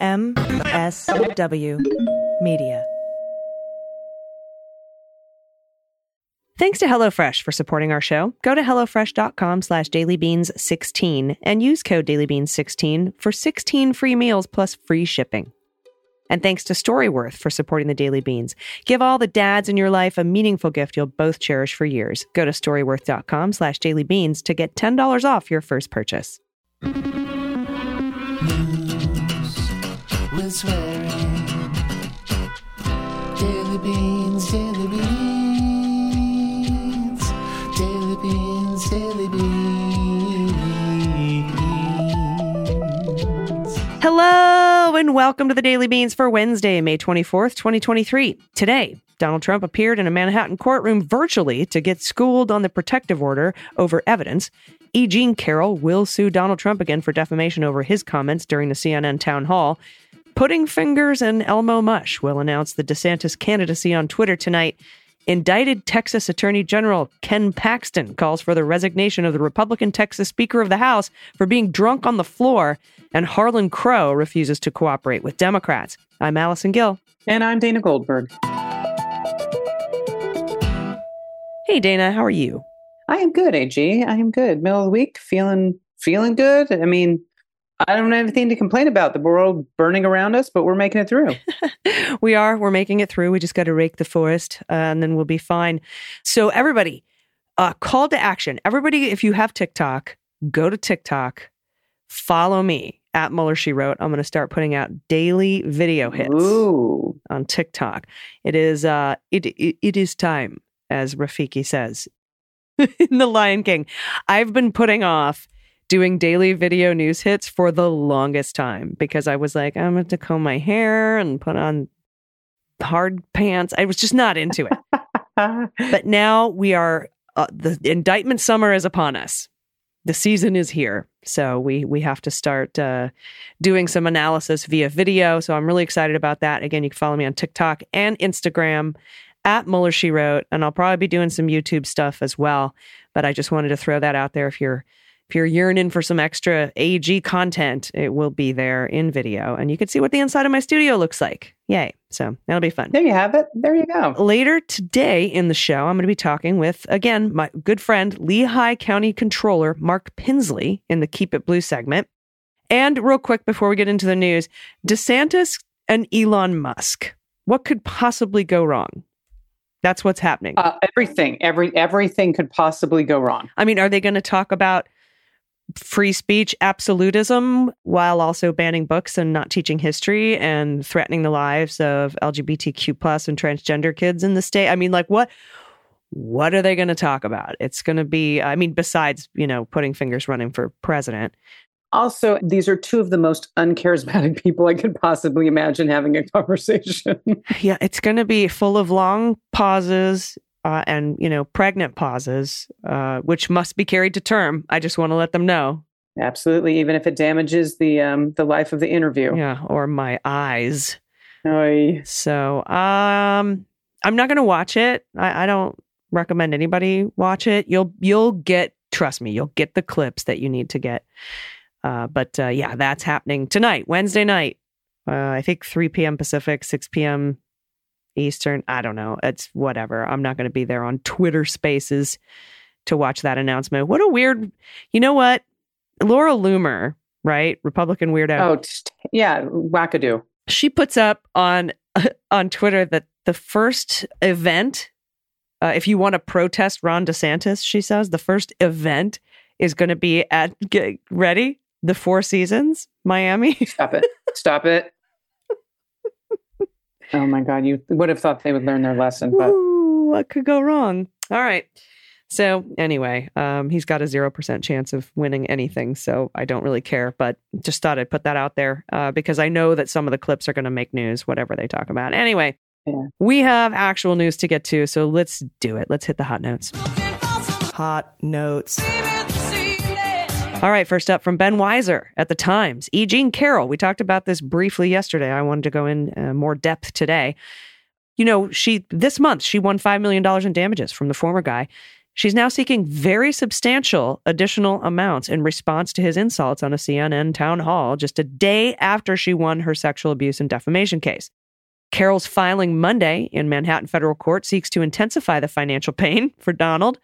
MSW Media. Thanks to HelloFresh for supporting our show. Go to HelloFresh.com slash dailybeans16 and use code dailybeans16 for 16 free meals plus free shipping. And thanks to Storyworth for supporting the Daily Beans. Give all the dads in your life a meaningful gift you'll both cherish for years. Go to Storyworth.com slash dailybeans to get $10 off your first purchase. With swearing. Daily beans, daily beans, daily beans, daily beans. Hello and welcome to the Daily Beans for Wednesday, May 24th, 2023. Today, Donald Trump appeared in a Manhattan courtroom virtually to get schooled on the protective order over evidence. E. Jean Carroll will sue Donald Trump again for defamation over his comments during the CNN town hall. Pudding Fingers and Elmo Mush will announce the DeSantis candidacy on Twitter tonight. Indicted Texas Attorney General Ken Paxton calls for the resignation of the Republican Texas Speaker of the House for being drunk on the floor, and Harlan Crow refuses to cooperate with Democrats. I'm Allison Gill. And I'm Dana Goldberg. Hey, Dana, how are you? I am good, AG. I am good. Middle of the week, feeling feeling good. I mean, I don't have anything to complain about. The world burning around us, but we're making it through. we are. We're making it through. We just got to rake the forest, uh, and then we'll be fine. So, everybody, uh, call to action. Everybody, if you have TikTok, go to TikTok, follow me at Mueller She Wrote. I'm going to start putting out daily video hits Ooh. on TikTok. It is uh, it, it it is time, as Rafiki says in The Lion King. I've been putting off doing daily video news hits for the longest time because I was like, I'm going to comb my hair and put on hard pants. I was just not into it. but now we are, uh, the indictment summer is upon us. The season is here. So we we have to start uh, doing some analysis via video. So I'm really excited about that. Again, you can follow me on TikTok and Instagram at Mueller She Wrote, and I'll probably be doing some YouTube stuff as well. But I just wanted to throw that out there if you're if you're yearning for some extra AG content, it will be there in video and you can see what the inside of my studio looks like. Yay. So that'll be fun. there you have it. There you go. Later today in the show, I'm going to be talking with, again, my good friend, Lehigh County Controller Mark Pinsley in the Keep It Blue segment. And real quick before we get into the news, DeSantis and Elon Musk. What could possibly go wrong? That's what's happening. Uh, everything, every everything could possibly go wrong. I mean, are they going to talk about free speech absolutism while also banning books and not teaching history and threatening the lives of LGBTQ plus and transgender kids in the state? I mean, like what what are they going to talk about? It's going to be I mean, besides, you know, Pudding Fingers running for president. Also, these are two of the most uncharismatic people I could possibly imagine having a conversation. Yeah, it's going to be full of long pauses uh, and you know pregnant pauses, uh, which must be carried to term. I just want to let them know. Absolutely, even if it damages the um, the life of the interview. Yeah, or my eyes. Oy. So um, I'm not going to watch it. I, I don't recommend anybody watch it. You'll you'll get trust me, you'll get the clips that you need to get. Uh, but uh, yeah, that's happening tonight, Wednesday night. Uh, I think 3 p.m. Pacific, 6 p.m. Eastern. I don't know. It's whatever. I'm not going to be there on Twitter Spaces to watch that announcement. What a weird. You know what? Laura Loomer, right? Republican weirdo. Oh, yeah, wackadoo. She puts up on on Twitter that the first event, uh, if you want to protest Ron DeSantis, she says the first event is going to be at get ready the Four Seasons, Miami. Stop it. Stop it. Oh my God, you would have thought they would learn their lesson, but Ooh, what could go wrong? All right. So anyway, um, he's got a zero percent chance of winning anything. So I don't really care, but just thought I'd put that out there uh, because I know that some of the clips are going to make news, whatever they talk about. Anyway, Yeah. we have actual news to get to, so let's do it. Let's hit the hot notes. Hot notes. All right, first up from Ben Weiser at the Times. E. Jean Carroll. We talked about this briefly yesterday. I wanted to go in uh, more depth today. You know, she this month she won five million dollars in damages from the former guy. She's now seeking very substantial additional amounts in response to his insults on a CNN town hall just a day after she won her sexual abuse and defamation case. Carroll's filing Monday in Manhattan federal court seeks to intensify the financial pain for Donald.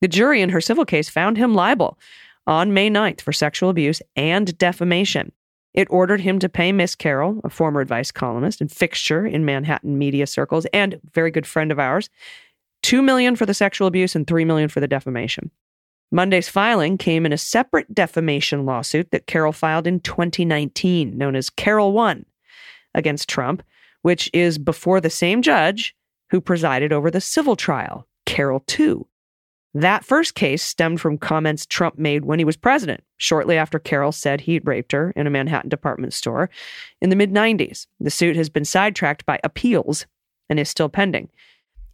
The jury in her civil case found him liable on May 9th for sexual abuse and defamation. It ordered him to pay Miss Carroll, a former advice columnist and fixture in Manhattan media circles and very good friend of ours, 2 million for the sexual abuse and 3 million for the defamation. Monday's filing came in a separate defamation lawsuit that Carroll filed in 2019, known as Carroll 1, against Trump, which is before the same judge who presided over the civil trial, Carroll 2. That first case stemmed from comments Trump made when he was president, shortly after Carroll said he'd raped her in a Manhattan department store in the mid 90s. The suit has been sidetracked by appeals and is still pending.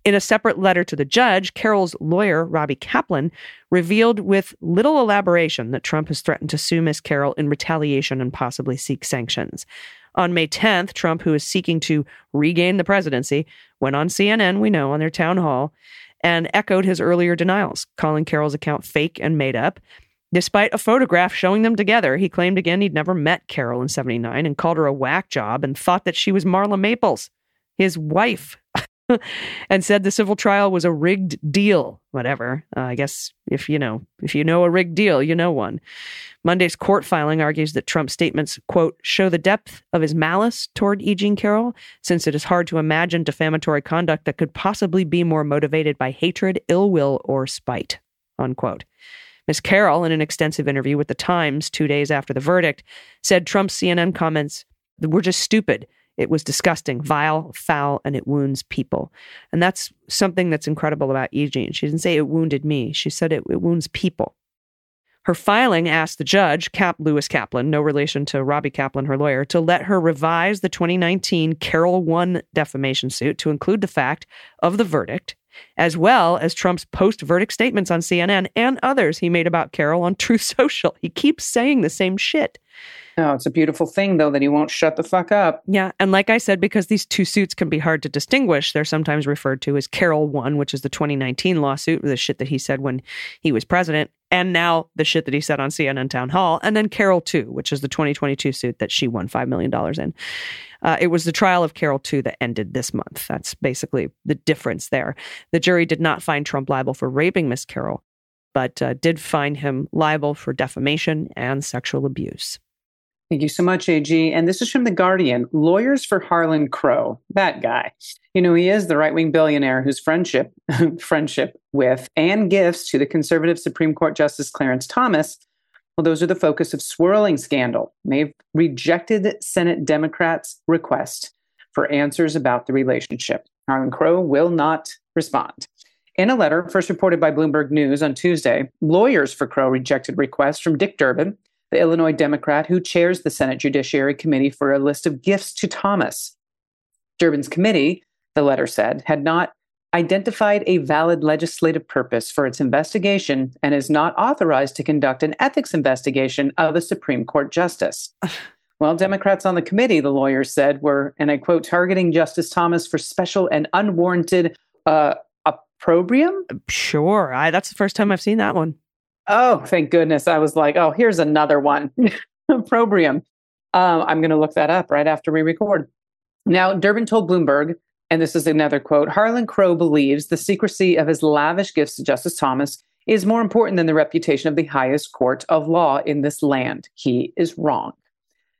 In a separate letter to the judge, Carroll's lawyer, Robbie Kaplan, revealed with little elaboration that Trump has threatened to sue Miss Carroll in retaliation and possibly seek sanctions. On May 10th, Trump, who is seeking to regain the presidency, went on CNN, we know, on their town hall, and echoed his earlier denials, calling Carroll's account fake and made up. Despite a photograph showing them together, he claimed again he'd never met Carroll in 79 and called her a whack job and thought that she was Marla Maples, his wife. and said the civil trial was a rigged deal. Whatever. Uh, I guess if you know if you know a rigged deal, you know one. Monday's court filing argues that Trump's statements, quote, show the depth of his malice toward E. Jean Carroll, since it is hard to imagine defamatory conduct that could possibly be more motivated by hatred, ill will, or spite, unquote. Ms. Carroll, in an extensive interview with The Times two days after the verdict, said Trump's CNN comments were just stupid it was disgusting, vile, foul, and it wounds people. And that's something that's incredible about E. Jean. She didn't say it wounded me, she said it, it wounds people. Her filing asked the judge, Cap Lewis Kaplan, no relation to Robbie Kaplan, her lawyer, to let her revise the 2019 Carroll 1 defamation suit to include the fact of the verdict, as well as Trump's post verdict statements on CNN and others he made about Carroll on Truth Social. He keeps saying the same shit. No, it's a beautiful thing though that he won't shut the fuck up. Yeah, and like I said, because these two suits can be hard to distinguish, they're sometimes referred to as Carroll One, which is the 2019 lawsuit, the shit that he said when he was president, and now the shit that he said on CNN Town Hall, and then Carroll Two, which is the 2022 suit that she won five million dollars in. Uh, it was the trial of Carroll Two that ended this month. That's basically the difference there. The jury did not find Trump liable for raping Miss Carroll, but uh, did find him liable for defamation and sexual abuse. Thank you so much, AG. And this is from The Guardian Lawyers for Harlan Crow, that guy. You know, he is the right wing billionaire whose friendship, friendship with and gifts to the conservative Supreme Court Justice Clarence Thomas, well, those are the focus of swirling scandal. They've rejected Senate Democrats' request for answers about the relationship. Harlan Crow will not respond. In a letter first reported by Bloomberg News on Tuesday, lawyers for Crow rejected requests from Dick Durbin, the Illinois Democrat who chairs the Senate Judiciary Committee for a list of gifts to Thomas. Durbin's committee, the letter said, had not identified a valid legislative purpose for its investigation and is not authorized to conduct an ethics investigation of a Supreme Court justice. Well, Democrats on the committee, the lawyers said, were, and I quote, targeting Justice Thomas for special and unwarranted uh, opprobrium. Sure. I, that's the first time I've seen that one. Oh, thank goodness. I was like, oh, here's another one. opprobrium. Um, I'm going to look that up right after we record. Now, Durbin told Bloomberg, and this is another quote Harlan Crow believes the secrecy of his lavish gifts to Justice Thomas is more important than the reputation of the highest court of law in this land. He is wrong.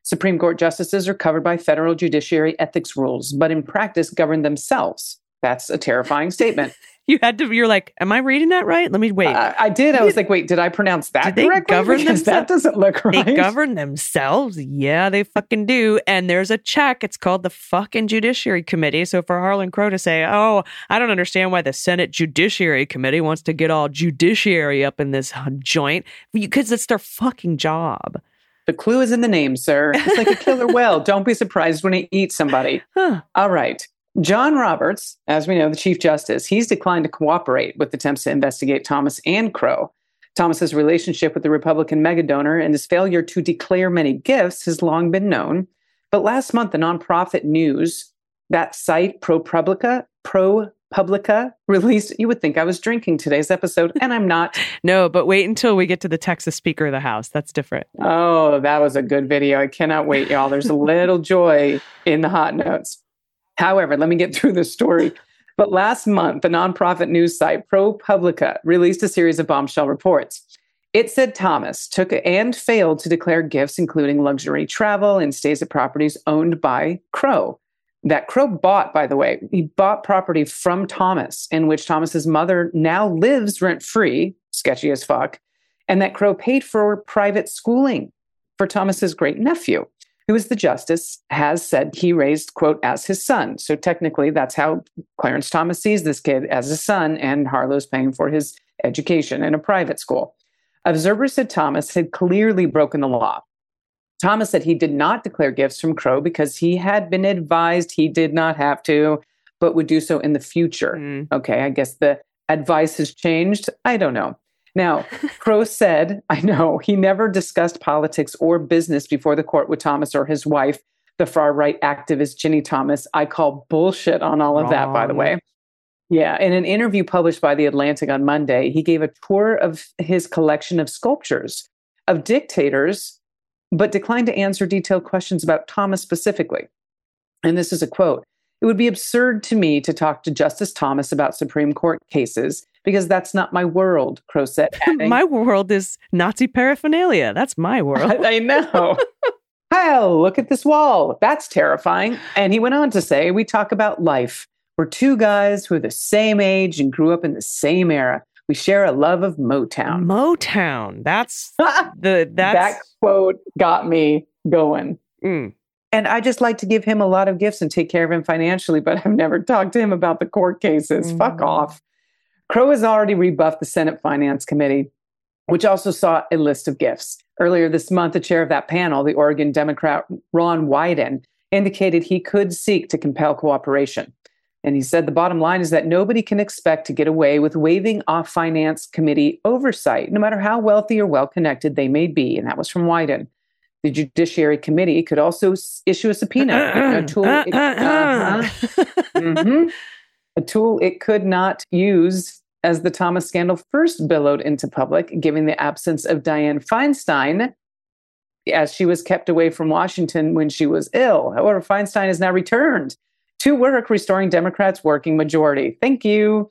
Supreme Court justices are covered by federal judiciary ethics rules, but in practice govern themselves. That's a terrifying statement. You had to. You're like, am I reading that right? Let me wait. Uh, I did. I was like, wait, did I pronounce that Did they correctly? govern Because that doesn't look right. They govern themselves. Yeah, they fucking do. And there's a check. It's called the fucking Judiciary Committee. So for Harlan Crow to say, oh, I don't understand why the Senate Judiciary Committee wants to get all judiciary up in this joint, because it's their fucking job. The clue is in the name, sir. It's like a killer whale. Don't be surprised when it eats somebody. Huh. All right. John Roberts, as we know, the Chief Justice, he's declined to cooperate with attempts to investigate Thomas and Crow. Thomas's relationship with the Republican megadonor and his failure to declare many gifts has long been known. But last month, the nonprofit news, that site ProPublica, ProPublica released. You would think I was drinking today's episode, and I'm not. No, but wait until we get to the Texas Speaker of the House. That's different. Oh, that was a good video. I cannot wait, y'all. There's a little joy in the hot notes. However, let me get through the story. But last month, the nonprofit news site ProPublica released a series of bombshell reports. It said Thomas took and failed to declare gifts, including luxury travel and stays at properties owned by Crow. That Crow bought, by the way, he bought property from Thomas, in which Thomas's mother now lives rent free, sketchy as fuck, and that Crow paid for private schooling for Thomas's great nephew, who is the justice, has said he raised, quote, as his son. So technically, that's how Clarence Thomas sees this kid as a son, and Harlow's paying for his education in a private school. Observers said Thomas had clearly broken the law. Thomas said he did not declare gifts from Crow because he had been advised he did not have to, but would do so in the future. Mm. Okay, I guess the advice has changed. I don't know. Now, Crow said, I know, he never discussed politics or business before the court with Thomas or his wife, the far right activist Ginni Thomas. I call bullshit on all of that, by the way. Yeah, in an interview published by The Atlantic on Monday, he gave a tour of his collection of sculptures of dictators, but declined to answer detailed questions about Thomas specifically. And this is a quote It would be absurd to me to talk to Justice Thomas about Supreme Court cases because that's not my world, Crow said. my world is Nazi paraphernalia. That's my world. I, I know. Hell, look at this wall. That's terrifying. And he went on to say, We talk about life. We're two guys who are the same age and grew up in the same era. We share a love of Motown. Motown. That's the that quote got me going. mm. And I just like to give him a lot of gifts and take care of him financially, but I've never talked to him about the court cases. Fuck Mhm. off. Crow has already rebuffed the Senate Finance Committee, which also saw a list of gifts. Earlier this month, the chair of that panel, the Oregon Democrat Ron Wyden, indicated he could seek to compel cooperation. And he said the bottom line is that nobody can expect to get away with waving off Finance Committee oversight, no matter how wealthy or well connected they may be. And that was from Wyden. The Judiciary Committee could also issue a subpoena, a tool, Uh, it- uh, uh. uh-huh. Mhm. a tool it could not use as the Thomas scandal first billowed into public, given the absence of Dianne Feinstein, as she was kept away from Washington when she was ill. However, Feinstein has now returned to work restoring Democrats' working majority. Thank you.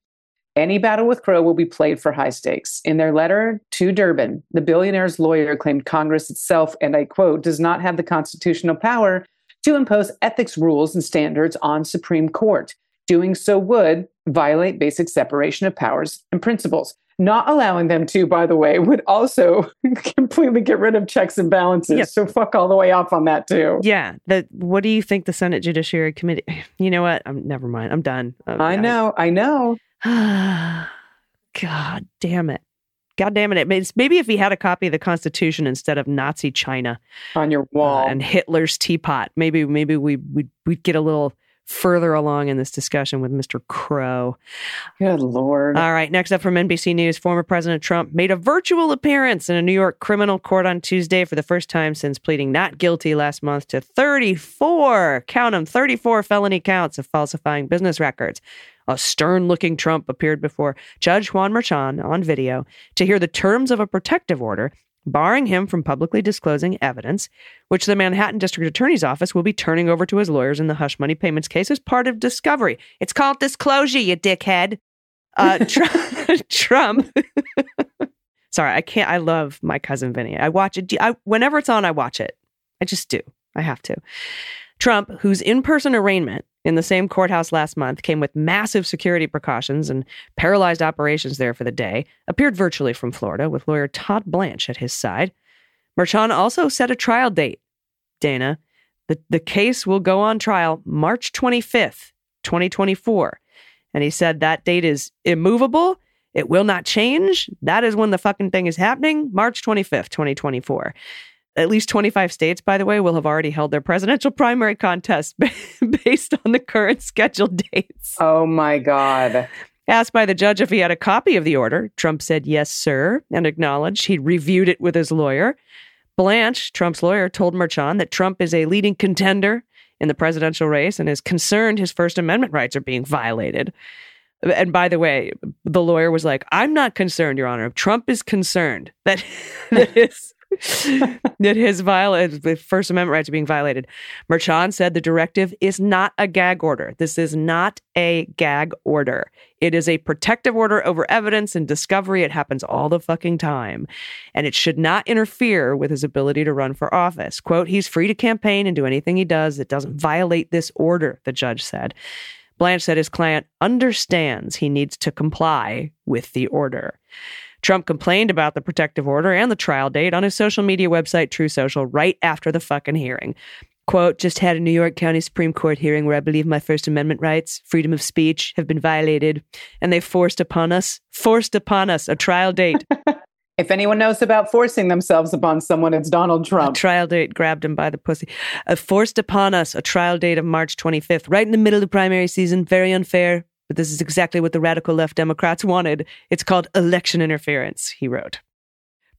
Any battle with Crow will be played for high stakes. In their letter to Durbin, the billionaire's lawyer claimed Congress itself, and I quote, does not have the constitutional power to impose ethics rules and standards on Supreme Court. Doing so would violate basic separation of powers and principles. Not allowing them to, by the way, would also completely get rid of checks and balances. So fuck all the way off on that too. Yeah. The, what do you think the Senate Judiciary Committee? You know what? I'm never mind. I'm done. I know, I know. God damn it. God damn it. It Maybe if he had a copy of the Constitution instead of Nazi China On your uh, wall. and Hitler's teapot, maybe maybe we we'd, we'd get a little further along in this discussion with Mr. Crow. Good Lord. All right, next up from NBC News, former President Trump made a virtual appearance in a New York criminal court on Tuesday for the first time since pleading not guilty last month to 34, count them, 34 felony counts of falsifying business records. A stern looking Trump appeared before Judge Juan Merchan on video to hear the terms of a protective order barring him from publicly disclosing evidence, which the Manhattan District Attorney's Office will be turning over to his lawyers in the hush money payments case as part of discovery. It's called disclosure, you dickhead. Uh, Tr- Trump. Sorry, I can't. I love my cousin Vinny. I watch it. I, whenever it's on, I watch it. I just do. I have to. Trump, whose in person arraignment in the same courthouse last month came with massive security precautions and paralyzed operations there for the day, appeared virtually from Florida with lawyer Todd Blanche at his side. Merchan also set a trial date. Dana, the, the case will go on trial March 25th, 2024. And he said that date is immovable. It will not change. That is when the fucking thing is happening, March 25th, 2024. At least 25 states, by the way, will have already held their presidential primary contests based on the current scheduled dates. oh my God. Asked by the judge if he had a copy of the order, Trump said, yes, sir, and acknowledged he'd reviewed it with his lawyer. Blanche, Trump's lawyer, told Merchan that Trump is a leading contender in the presidential race and is concerned his First Amendment rights are being violated. And by the way, the lawyer was like, I'm not concerned, Your Honor. Trump is concerned that, that his that his viol- uh, the First Amendment rights are being violated. Merchan said the directive is not a gag order. This is not a gag order. It is a protective order over evidence and discovery. It happens all the fucking time. And it should not interfere with his ability to run for office. Quote, he's free to campaign and do anything he does that doesn't violate this order, the judge said. Blanche said his client understands he needs to comply with the order. Trump complained about the protective order and the trial date on his social media website, Truth Social, right after the fucking hearing. Quote, just had a New York County Supreme Court hearing where I believe my First Amendment rights, freedom of speech, have been violated, and they forced upon us, forced upon us a trial date. If anyone knows about forcing themselves upon someone, it's Donald Trump. a trial date grabbed him by the pussy. Uh, forced upon us a trial date of March 25th, right in the middle of the primary season. Very unfair, but this is exactly what the radical left Democrats wanted. It's called election interference, he wrote.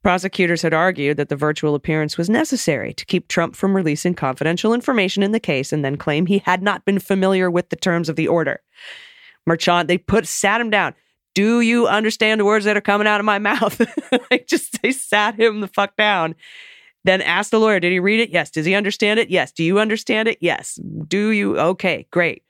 Prosecutors had argued that the virtual appearance was necessary to keep Trump from releasing confidential information in the case and then claim he had not been familiar with the terms of the order. Merchan, they put sat him down. Do you understand the words that are coming out of my mouth? like just they sat him the fuck down. Then asked the lawyer, did he read it? Yes. Does he understand it? Yes. Do you understand it? Yes. Do you? Okay, great.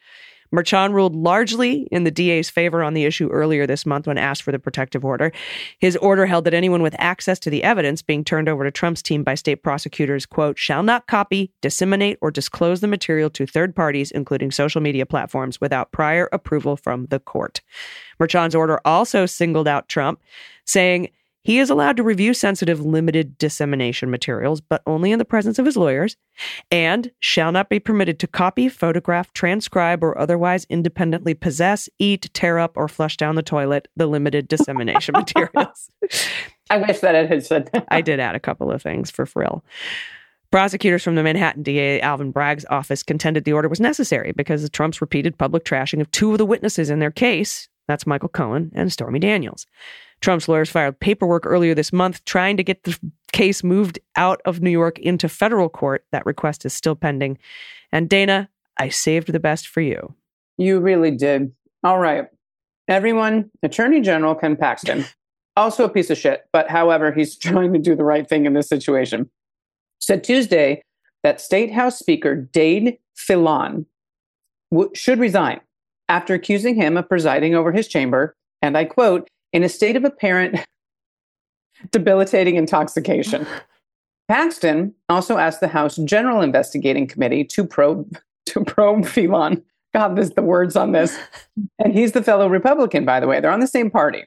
Merchan ruled largely in the DA's favor on the issue earlier this month when asked for the protective order. His order held that anyone with access to the evidence being turned over to Trump's team by state prosecutors, quote, shall not copy, disseminate, or disclose the material to third parties, including social media platforms, without prior approval from the court. Merchan's order also singled out Trump, saying, he is allowed to review sensitive limited dissemination materials, but only in the presence of his lawyers, and shall not be permitted to copy, photograph, transcribe, or otherwise independently possess, eat, tear up, or flush down the toilet the limited dissemination materials. I wish that it had said that. I did add a couple of things for frill. Prosecutors from the Manhattan DA Alvin Bragg's office contended the order was necessary because of Trump's repeated public trashing of two of the witnesses in their case. That's Michael Cohen and Stormy Daniels. Trump's lawyers filed paperwork earlier this month trying to get the case moved out of New York into federal court. That request is still pending. And Dana, I saved the best for you. You really did. All right. Everyone, Attorney General Ken Paxton, also a piece of shit, but however, he's trying to do the right thing in this situation, said Tuesday that State House Speaker Dade Phelan w- should resign after accusing him of presiding over his chamber, and I quote, in a state of apparent debilitating intoxication. Paxton also asked the House General Investigating Committee to probe to probe Phelan. God, this the words on this. And he's the fellow Republican, by the way. They're on the same party.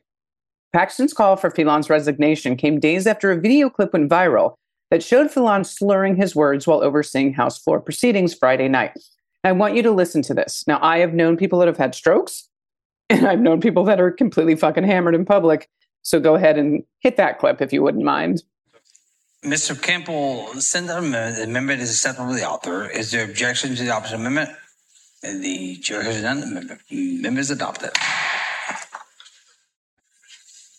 Paxton's call for Phelan's resignation came days after a video clip went viral that showed Phelan slurring his words while overseeing House floor proceedings Friday night. I want you to listen to this. Now, I have known people that have had strokes, and I've known people that are completely fucking hammered in public. So go ahead and hit that clip if you wouldn't mind. Mr. Campbell. The amendment is acceptable to the author. Is there objection to the opposite amendment? And the chair has none. The amendment is adopted.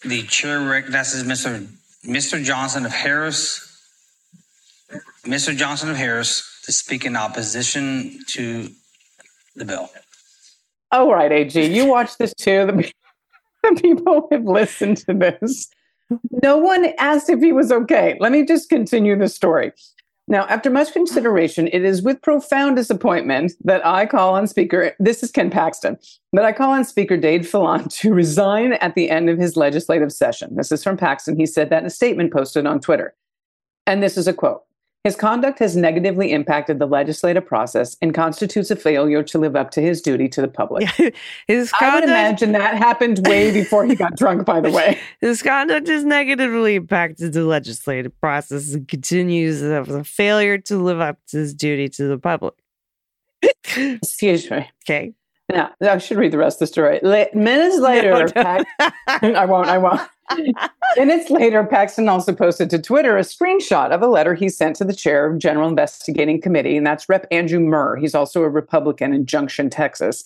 The chair recognizes Mr. Mr. Johnson of Harris. Mr. Johnson of Harris to speak in opposition to the bill. All right, AG, you watch this too. The, the people have listened to this. No one asked if he was okay. Let me just continue the story. Now, after much consideration, it is with profound disappointment that I call on Speaker, this is Ken Paxton, that I call on Speaker Dade Phelan to resign at the end of his legislative session. This is from Paxton. He said that in a statement posted on Twitter. And this is a quote His conduct has negatively impacted the legislative process and constitutes a failure to live up to his duty to the public. his I would imagine that happened way before he got drunk, by the way. his conduct has negatively impacted the legislative process and continues as a failure to live up to his duty to the public. Excuse me. Okay. Now, I should read the rest of the story. La- minutes later, No, no. I won't, I won't. Minutes later, Paxton also posted to Twitter a screenshot of a letter he sent to the chair of the General Investigating Committee, and that's Rep. Andrew Murr. He's also a Republican in Junction, Texas,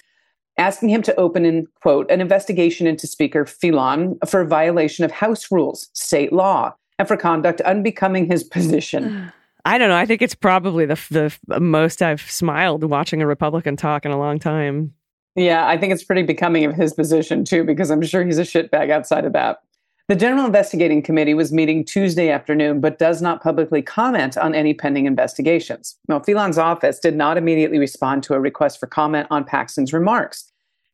asking him to open, in quote, an investigation into Speaker Phelan for violation of House rules, state law, and for conduct unbecoming his position. I don't know. I think it's probably the the most I've smiled watching a Republican talk in a long time. Yeah, I think it's pretty becoming of his position too, because I'm sure he's a shitbag outside of that. The General Investigating Committee was meeting Tuesday afternoon, but does not publicly comment on any pending investigations. Now, Phelan's office did not immediately respond to a request for comment on Paxton's remarks.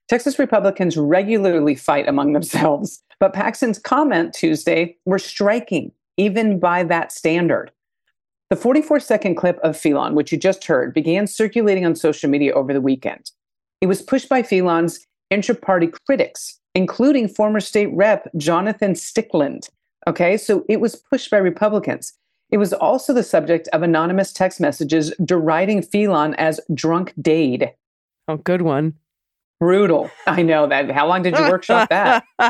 Texas Republicans regularly fight among themselves, but Paxton's comment Tuesday were striking, even by that standard. The 44 second clip of Phelan, which you just heard, began circulating on social media over the weekend. It was pushed by Phelan's intra party critics, including former state rep Jonathan Stickland. Okay, so it was pushed by Republicans. It was also the subject of anonymous text messages deriding Phelan as drunk Dade. Oh, good one. Brutal. I know that. How long did you workshop that?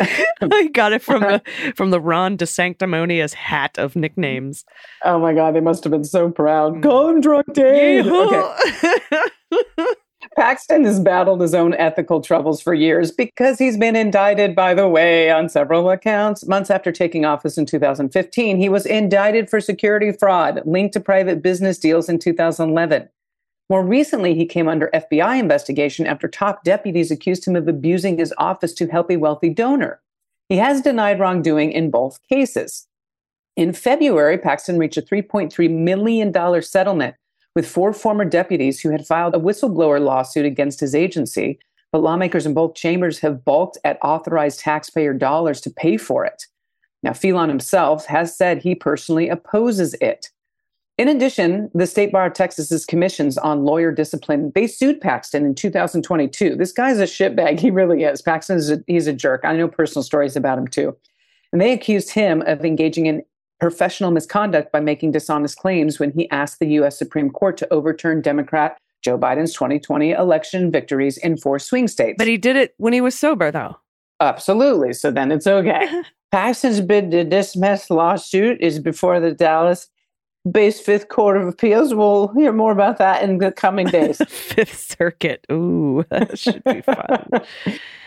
I got it from the from the Ron de Sanctimonious hat of nicknames. Oh my God, they must have been so proud. Mm. Call him drunk Dade. Okay. Paxton has battled his own ethical troubles for years because he's been indicted, by the way, on several accounts. Months after taking office in 2015, he was indicted for security fraud linked to private business deals in 2011. More recently, he came under FBI investigation after top deputies accused him of abusing his office to help a wealthy donor. He has denied wrongdoing in both cases. In February, Paxton reached a $3.3 million settlement with four former deputies who had filed a whistleblower lawsuit against his agency, but lawmakers in both chambers have balked at authorized taxpayer dollars to pay for it. Now, Phelan himself has said he personally opposes it. In addition, the State Bar of Texas's commissions on lawyer discipline, they sued Paxton in 2022. This guy's a shitbag. He really is. Paxton is a, he's a jerk. I know personal stories about him too. And they accused him of engaging in professional misconduct by making dishonest claims when he asked the U.S. Supreme Court to overturn Democrat Joe Biden's 2020 election victories in four swing states. But he did it when he was sober, though. Absolutely. So then it's okay. Paxton's bid to dismiss lawsuit is before the Dallas based Fifth Court of Appeals. We'll hear more about that in the coming days. Fifth Circuit. Ooh, that should be fun.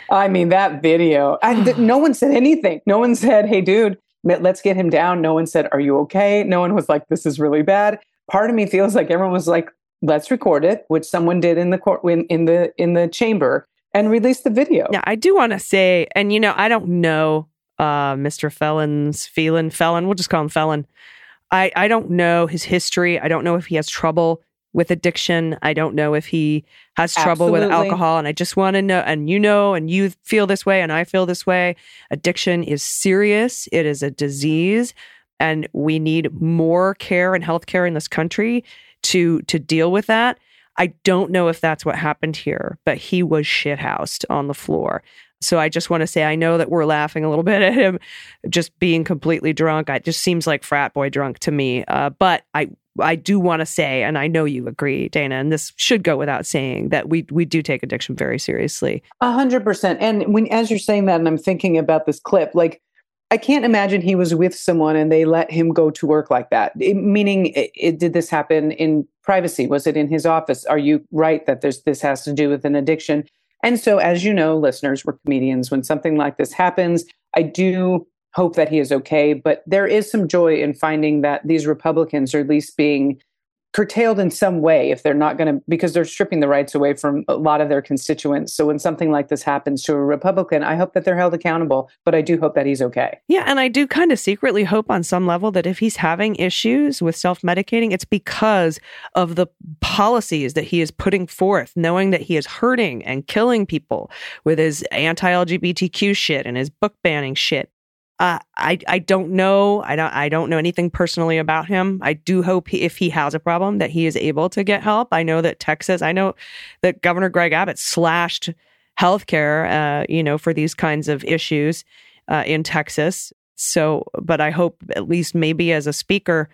I mean, that video, I, no one said anything. No one said, hey, dude, let's get him down. No one said, are you okay? No one was like, this is really bad. Part of me feels like everyone was like, let's record it, which someone did in the court, in, in the, in the chamber and release the video. Yeah, I do want to say, and you know, I don't know uh, Mr. Felon's Phelan, Felon, we'll just call him Felon. I, I don't know his history. I don't know if he has trouble with addiction. I don't know if he has trouble with alcohol. And I just want to know, and you know, and you feel this way, and I feel this way. Addiction is serious, it is a disease, and we need more care and healthcare in this country to to deal with that. I don't know if that's what happened here, but he was shithoused on the floor. So I just want to say I know that we're laughing a little bit at him just being completely drunk. It just seems like frat boy drunk to me. Uh, but I I do want to say, and I know you agree, Dana, and this should go without saying that we we do take addiction very seriously. A hundred percent. And when as you're saying that, and I'm thinking about this clip, like I can't imagine he was with someone and they let him go to work like that. It- meaning, it, it- did this happen in privacy? Was it in his office? Are you right that there's this has to do with an addiction? And so, as you know, listeners, we're comedians. When something like this happens, I do hope that he is okay. But there is some joy in finding that these Republicans are at least being curtailed in some way if they're not going to because they're stripping the rights away from a lot of their constituents so when something like this happens to a republican i hope that they're held accountable but i do hope that he's okay Yeah, and I do kind of secretly hope on some level that if he's having issues with self medicating, it's because of the policies that he is putting forth, knowing that he is hurting and killing people with his anti LGBTQ shit and his book banning shit. Uh, I I don't know. I don't I don't know anything personally about him. I do hope he, if he has a problem that he is able to get help. I know that Texas. I know that Governor Greg Abbott slashed healthcare. Uh, you know, for these kinds of issues uh, in Texas. So, but I hope at least maybe as a speaker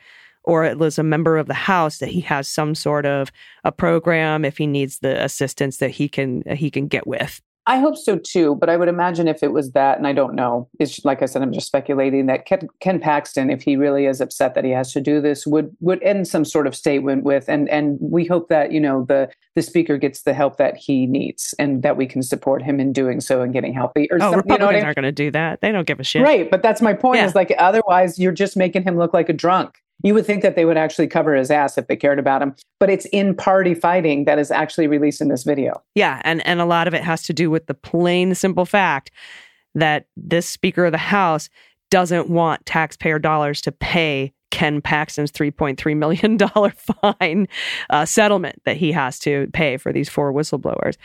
or as a member of the House that he has some sort of a program if he needs the assistance that he can he can get with. I hope so too but i would imagine if it was that and i don't know it's like i said i'm just speculating that ken, ken paxton if he really is upset that he has to do this would would end some sort of statement with and and we hope that you know the the speaker gets the help that he needs and that we can support him in doing so and getting healthy or Oh, some- you know Republicans I mean? aren't going to do that. They don't give a shit. Right, but that's my point. Yeah. Is like otherwise you're just making him look like a drunk. You would think that they would actually cover his ass if they cared about him, but it's in party fighting that is actually released in this video. Yeah, and and a lot of it has to do with the plain simple fact that this Speaker of the House doesn't want taxpayer dollars to pay Ken Paxton's $3.3 million fine uh, settlement that he has to pay for these four whistleblowers.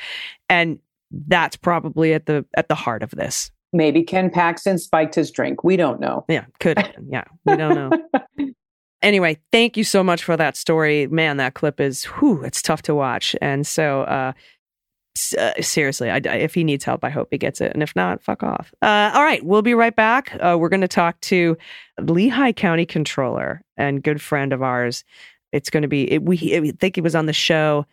And that's probably at the at the heart of this. Maybe Ken Paxton spiked his drink. We don't know. Yeah, could. Yeah, we don't know. anyway, thank you so much for that story. Man, that clip is, whew, it's tough to watch. And so, uh, uh, seriously, I, if he needs help, I hope he gets it. And if not, fuck off. Uh, all right, we'll be right back. Uh, we're going to talk to Lehigh County Controller and good friend of ours. It's going to be, it, we I think it was on the show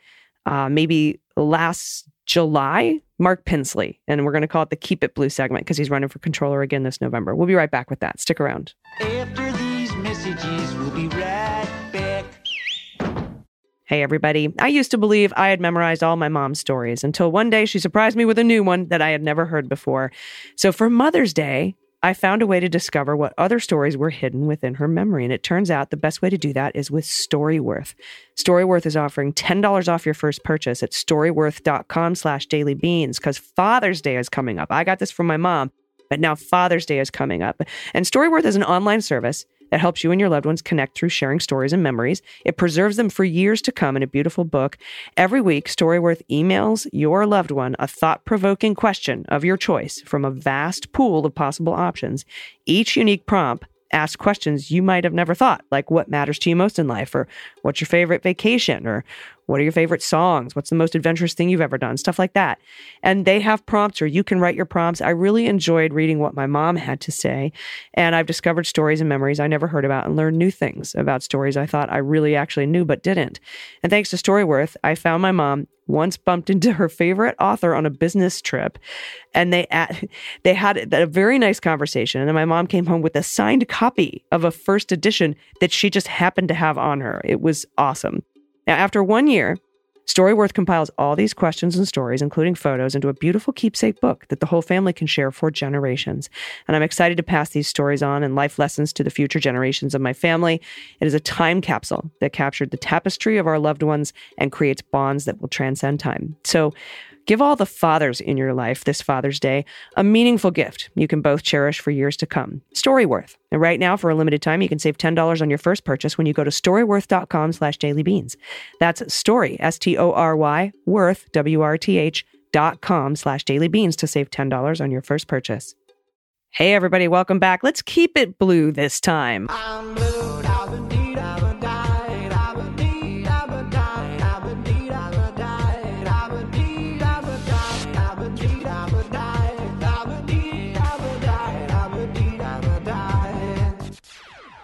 uh, maybe last July, Mark Pinsley. And we're going to call it the Keep It Blue segment because he's running for controller again this November. We'll be right back with that. Stick around. After messages, we'll be right back. Hey, everybody. I used to believe I had memorized all my mom's stories until one day she surprised me with a new one that I had never heard before. So for Mother's Day, I found a way to discover what other stories were hidden within her memory. And it turns out the best way to do that is with Storyworth. Storyworth is offering $10 off your first purchase at storyworth.com slash dailybeans because Father's Day is coming up. I got this from my mom, but now Father's Day is coming up. And Storyworth is an online service that helps you and your loved ones connect through sharing stories and memories. It preserves them for years to come in a beautiful book. Every week, Storyworth emails your loved one a thought provoking question of your choice from a vast pool of possible options. Each unique prompt asks questions you might have never thought, like what matters to you most in life, or what's your favorite vacation, or what are your favorite songs? What's the most adventurous thing you've ever done? Stuff like that. And they have prompts, or you can write your prompts. I really enjoyed reading what my mom had to say. And I've discovered stories and memories I never heard about and learned new things about stories I thought I really actually knew but didn't. And thanks to Storyworth, I found my mom once bumped into her favorite author on a business trip and they at, they had a very nice conversation and my mom came home with a signed copy of a first edition that she just happened to have on her. It was awesome. Now, after one year, Storyworth compiles all these questions and stories, including photos, into a beautiful keepsake book that the whole family can share for generations. And I'm excited to pass these stories on and life lessons to the future generations of my family. It is a time capsule that captured the tapestry of our loved ones and creates bonds that will transcend time. So, Give all the fathers in your life this Father's Day a meaningful gift you can both cherish for years to come. Storyworth. And right now, for a limited time, you can save $10 on your first purchase when you go to storyworth.com slash dailybeans. That's story, S-T-O-R-Y, worth, W-R-T-H, dot com slash dailybeans to save $10 on your first purchase. Hey, everybody, welcome back. Let's keep it blue this time.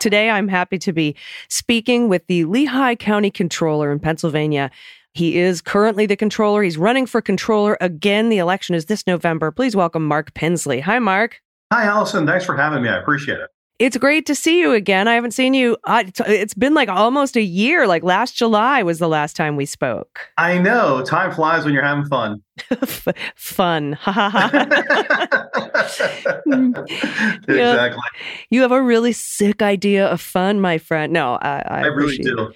Today, I'm happy to be speaking with the Lehigh County Controller in Pennsylvania. He is currently the controller. He's running for controller again. The election is this November. Please welcome Mark Pinsley. Hi, Mark. Hi, Allison. Thanks for having me. I appreciate it. It's great to see you again. I haven't seen you. Uh, it's- been like almost a year. Like last July was the last time we spoke. I know time flies when you're having fun. F- Fun. Ha ha ha. exactly. You have a really sick idea of fun, my friend. No, I, I, I really do.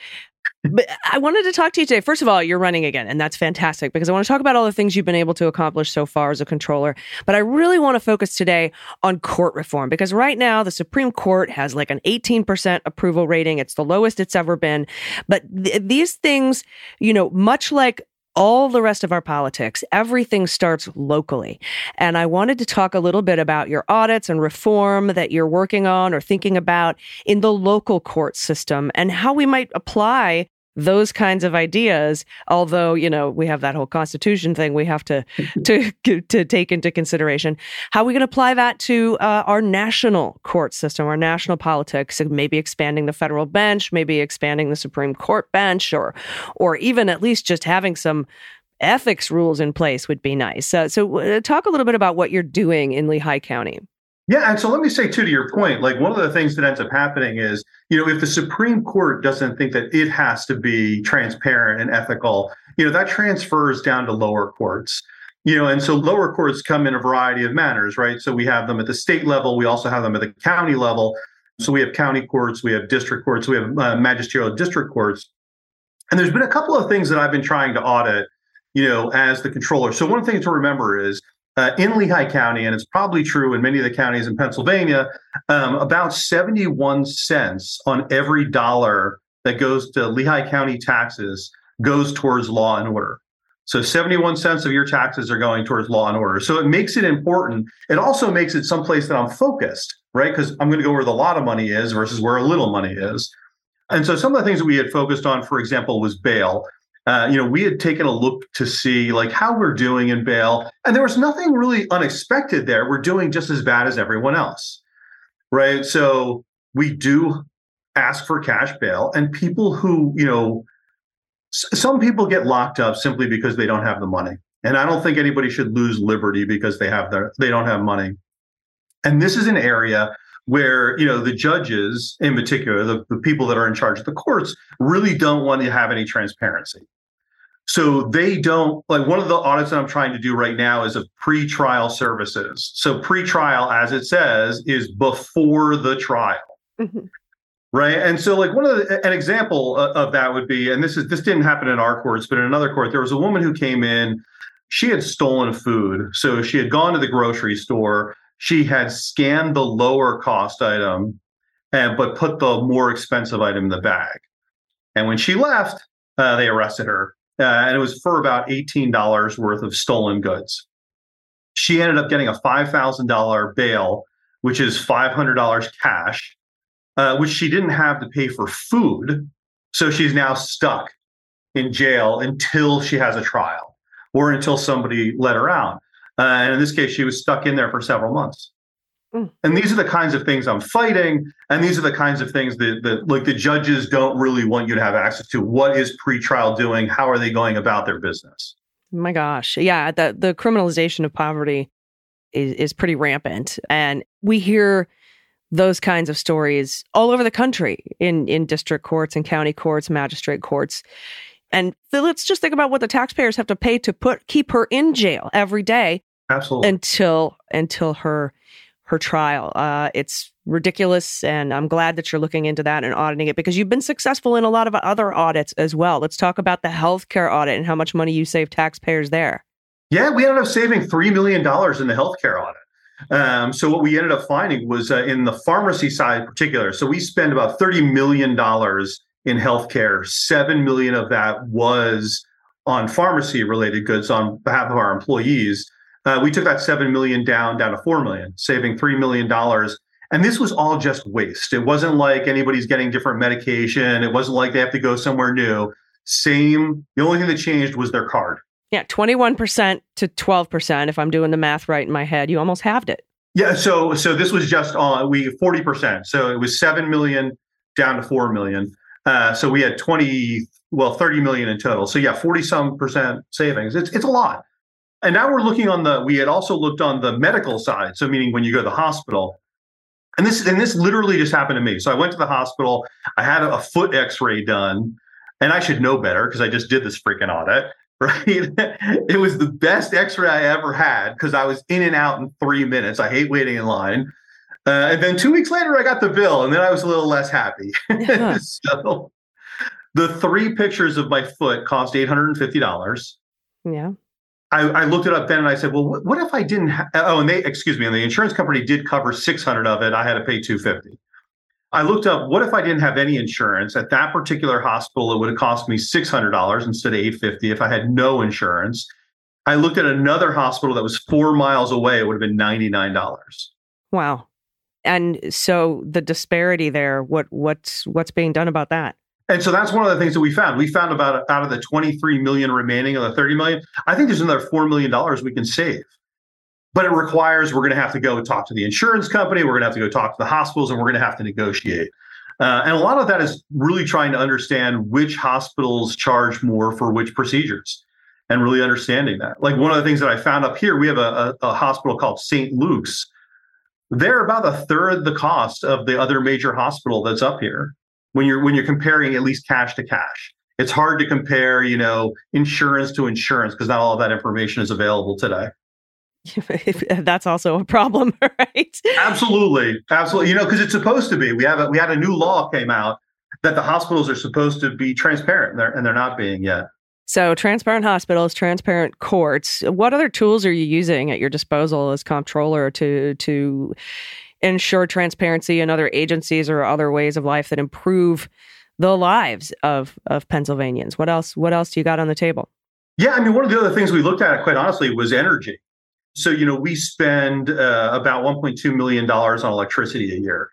But I wanted to talk to you today. First of all, you're running again, and that's fantastic because I want to talk about all the things you've been able to accomplish so far as a controller. But I really want to focus today on court reform because right now the Supreme Court has like an 18% approval rating. It's the lowest it's ever been. But th- these things, you know, much like all the rest of our politics, everything starts locally. And I wanted to talk a little bit about your audits and reform that you're working on or thinking about in the local court system and how we might apply those kinds of ideas although you know we have that whole constitution thing we have to to to take into consideration. How we can apply that to uh, our national court system our national politics maybe expanding the federal bench maybe expanding the supreme court bench or or even at least just having some ethics rules in place would be nice. Uh, so uh, talk a little bit about what you're doing in lehigh county Yeah, and so let me say too to your point, like one of the things that ends up happening is, you know, if the Supreme Court doesn't think that it has to be transparent and ethical, you know, that transfers down to lower courts. You know, and so lower courts come in a variety of manners, right? So we have them at the state level, we also have them at the county level. So we have county courts, we have district courts, we have uh, magisterial district courts. And there's been a couple of things that I've been trying to audit, you know, as the controller. So one thing to remember is uh, in Lehigh County, and it's probably true in many of the counties in Pennsylvania, um, about 71 cents on every dollar that goes to Lehigh County taxes goes towards law and order. So 71 cents of your taxes are going towards law and order. So it makes it important. It also makes it someplace that I'm focused, right? Because I'm going to go where the lot of money is versus where a little money is. And so some of the things that we had focused on, for example, was bail. Uh, you know, we had taken a look to see like how we're doing in bail, and there was nothing really unexpected there. We're doing just as bad as everyone else, right? So we do ask for cash bail, and people who you know, s- some people get locked up simply because they don't have the money, and I don't think anybody should lose liberty because they have their they don't have money. And this is an area where you know the judges in particular the, the people that are in charge of the courts really don't want to have any transparency so they don't like one of the audits that i'm trying to do right now is of pre-trial services. So pre-trial as it says is before the trial. Mhm. right? And so like one of the, an example of, of that would be and this is this didn't happen in our courts but in another court there was a woman who came in. She had stolen food. So she had gone to the grocery store. She had scanned the lower cost item and but put the more expensive item in the bag. And when she left uh, they arrested her uh, and it was for about $18 worth of stolen goods. She ended up getting a $5000 bail which is $500 cash uh, which she didn't have to pay for food. So she's now stuck in jail until she has a trial or until somebody let her out. Uh, and in this case, she was stuck in there for several months. Mm. And these are the kinds of things I'm fighting. And these are the kinds of things that, that, like, the judges don't really want you to have access to. What is pretrial doing? How are they going about their business? My gosh. Yeah. The, the criminalization of poverty is, is pretty rampant. And we hear those kinds of stories all over the country in, in district courts and county courts, magistrate courts. And let's just think about what the taxpayers have to pay to put keep her in jail every day Absolutely. until until her her trial. Uh, it's ridiculous, and I'm glad that you're looking into that and auditing it because you've been successful in a lot of other audits as well. Let's talk about the healthcare audit and how much money you save taxpayers there. Yeah, we ended up saving $3 million in the healthcare audit. Um, so what we ended up finding was uh, in the pharmacy side in particular. So we spend about $30 million in healthcare. 7 million of that was on pharmacy related goods on behalf of our employees. Uh, we took that 7 million down down to 4 million, saving $3 million. And this was all just waste. It wasn't like anybody's getting different medication. It wasn't like they have to go somewhere new. Same. The only thing that changed was their card. Yeah, 21% to 12%, if I'm doing the math right in my head. You almost halved it. Yeah, so so this was just on we forty percent. So it was seven million down to four million. Uh, so we had twenty, well, thirty million in total. So yeah, forty some percent savings. It's it's a lot. And now we're looking on the. We had also looked on the medical side. So meaning when you go to the hospital, and this and this literally just happened to me. So I went to the hospital. I had a, a foot X-ray done, and I should know better because I just did this freaking audit right? it was the best X-ray I ever had because I was in and out in three minutes. I hate waiting in line. Uh, and then two weeks later, I got the bill, and then I was a little less happy. Yeah. so the three pictures of my foot cost eight hundred and fifty dollars. Yeah. I, I looked it up then, and I said, "Well, what, what if I didn't?" Ha-? Oh, and they excuse me, and the insurance company did cover six hundred of it. I had to pay two fifty. I looked up what if I didn't have any insurance at that particular hospital? It would have cost me six hundred dollars instead of eight fifty if I had no insurance. I looked at another hospital that was four miles away. It would have been ninety nine dollars. Wow. And so the disparity there, what what's what's being done about that? And so that's one of the things that we found. We found about out of the twenty three million remaining of the thirty million, I think there's another four million dollars we can save. But it requires we're going to have to go talk to the insurance company, we're going to have to go talk to the hospitals, and we're going to have to negotiate. Uh, and a lot of that is really trying to understand which hospitals charge more for which procedures and really understanding that. Like one of the things that I found up here, we have a, a, a hospital called St. Luke's. They're about a third the cost of the other major hospital that's up here when you're when you're comparing at least cash to cash. It's hard to compare, you know, insurance to insurance because not all of that information is available today. That's also a problem, right? Absolutely, absolutely. You know, because it's supposed to be. We have a, we had a new law came out that the hospitals are supposed to be transparent, and they're, and they're not being yet. So, transparent hospitals, transparent courts. What other tools are you using at your disposal as comptroller to to ensure transparency in other agencies or other ways of life that improve the lives of of Pennsylvanians? What else? What else do you got on the table? Yeah, I mean, one of the other things we looked at, quite honestly, was energy. So, you know, we spend uh, about $1.2 million on electricity a year.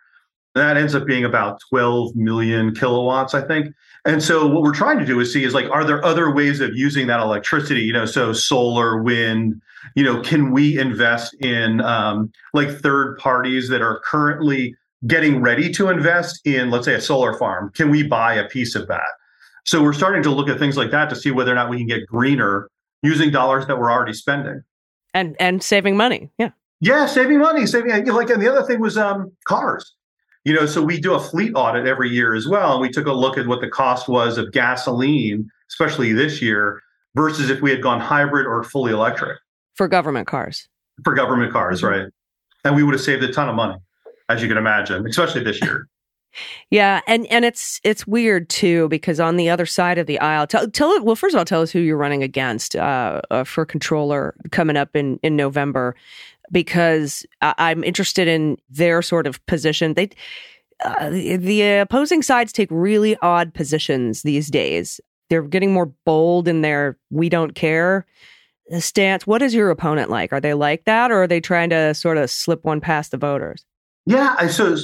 And that ends up being about 12 million kilowatts, I think. And so, what we're trying to do is see is like, are there other ways of using that electricity? You know, so solar, wind. You know, can we invest in um, like third parties that are currently getting ready to invest in, let's say, a solar farm? Can we buy a piece of that? So, we're starting to look at things like that to see whether or not we can get greener using dollars that we're already spending and and saving money. Yeah. Yeah, saving money, saving like and the other thing was um cars. You know, so we do a fleet audit every year as well. And we took a look at what the cost was of gasoline, especially this year, versus if we had gone hybrid or fully electric. For government cars. For government cars, Mm-hmm. right. And we would have saved a ton of money, as you can imagine, especially this year. Yeah, and and it's it's weird too because on the other side of the aisle, tell tell it. well first of all tell us who you're running against uh, uh, for controller coming up in in November because I- I'm interested in their sort of position. They uh, the, opposing sides take really odd positions these days. They're getting more bold in their "we don't care" stance. What is your opponent like? Are they like that, or are they trying to sort of slip one past the voters? Yeah, I so